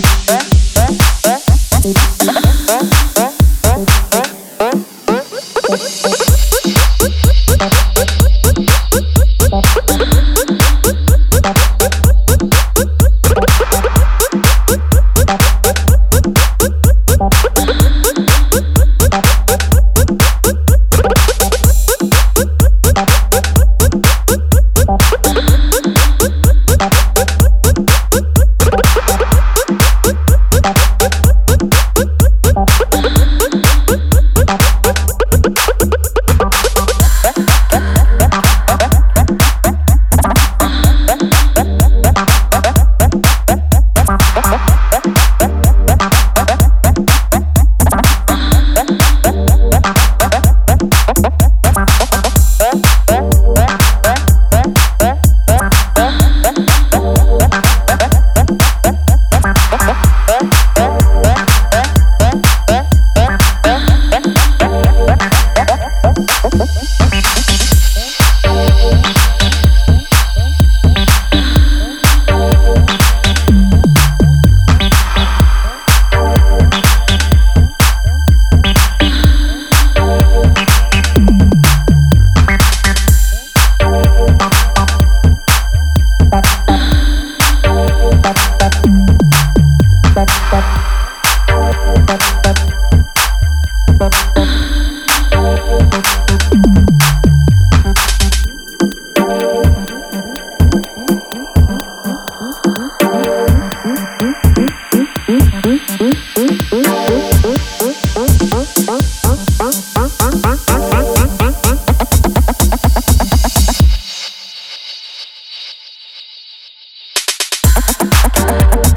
Thank I